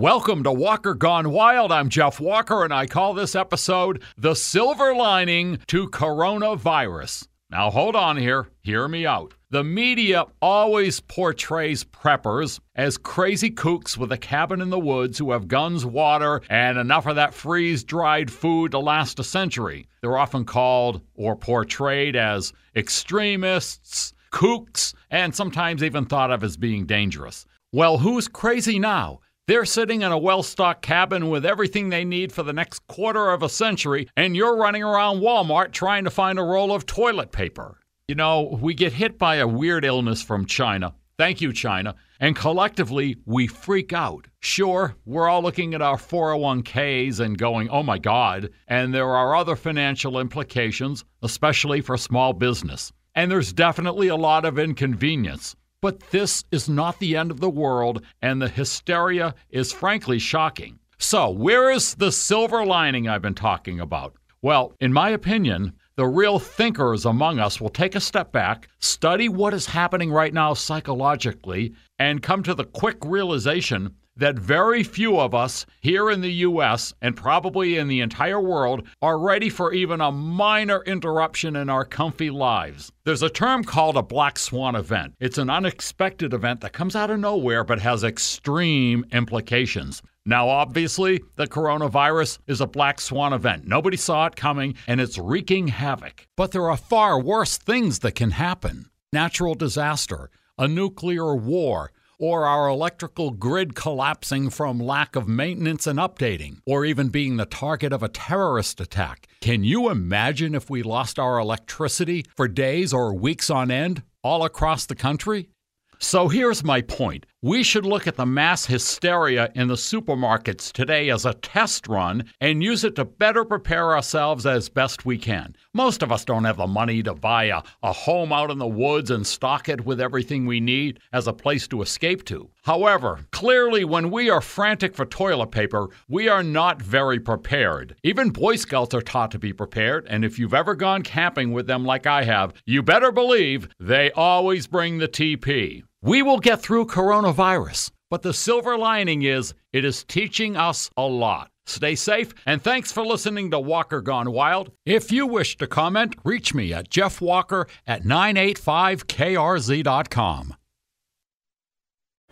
Welcome to Walker Gone Wild. I'm Jeff Walker, and I call this episode The Silver Lining to Coronavirus. Now, hold on here. Hear me out. The media always portrays preppers as crazy kooks with a cabin in the woods who have guns, water, and enough of that freeze dried food to last a century. They're often called or portrayed as extremists, kooks, and sometimes even thought of as being dangerous. Well, who's crazy now? They're sitting in a well stocked cabin with everything they need for the next quarter of a century, and you're running around Walmart trying to find a roll of toilet paper. You know, we get hit by a weird illness from China. Thank you, China. And collectively, we freak out. Sure, we're all looking at our 401ks and going, oh my God. And there are other financial implications, especially for small business. And there's definitely a lot of inconvenience. But this is not the end of the world, and the hysteria is frankly shocking. So, where is the silver lining I've been talking about? Well, in my opinion, the real thinkers among us will take a step back, study what is happening right now psychologically, and come to the quick realization that very few of us here in the US and probably in the entire world are ready for even a minor interruption in our comfy lives. There's a term called a black swan event. It's an unexpected event that comes out of nowhere but has extreme implications. Now, obviously, the coronavirus is a black swan event. Nobody saw it coming and it's wreaking havoc. But there are far worse things that can happen natural disaster, a nuclear war or our electrical grid collapsing from lack of maintenance and updating, or even being the target of a terrorist attack. Can you imagine if we lost our electricity for days or weeks on end all across the country? So here's my point. We should look at the mass hysteria in the supermarkets today as a test run and use it to better prepare ourselves as best we can. Most of us don't have the money to buy a, a home out in the woods and stock it with everything we need as a place to escape to. However, clearly, when we are frantic for toilet paper, we are not very prepared. Even Boy Scouts are taught to be prepared, and if you've ever gone camping with them like I have, you better believe they always bring the TP. We will get through coronavirus, but the silver lining is it is teaching us a lot. Stay safe, and thanks for listening to Walker Gone Wild. If you wish to comment, reach me at Jeff Walker at 985krz.com.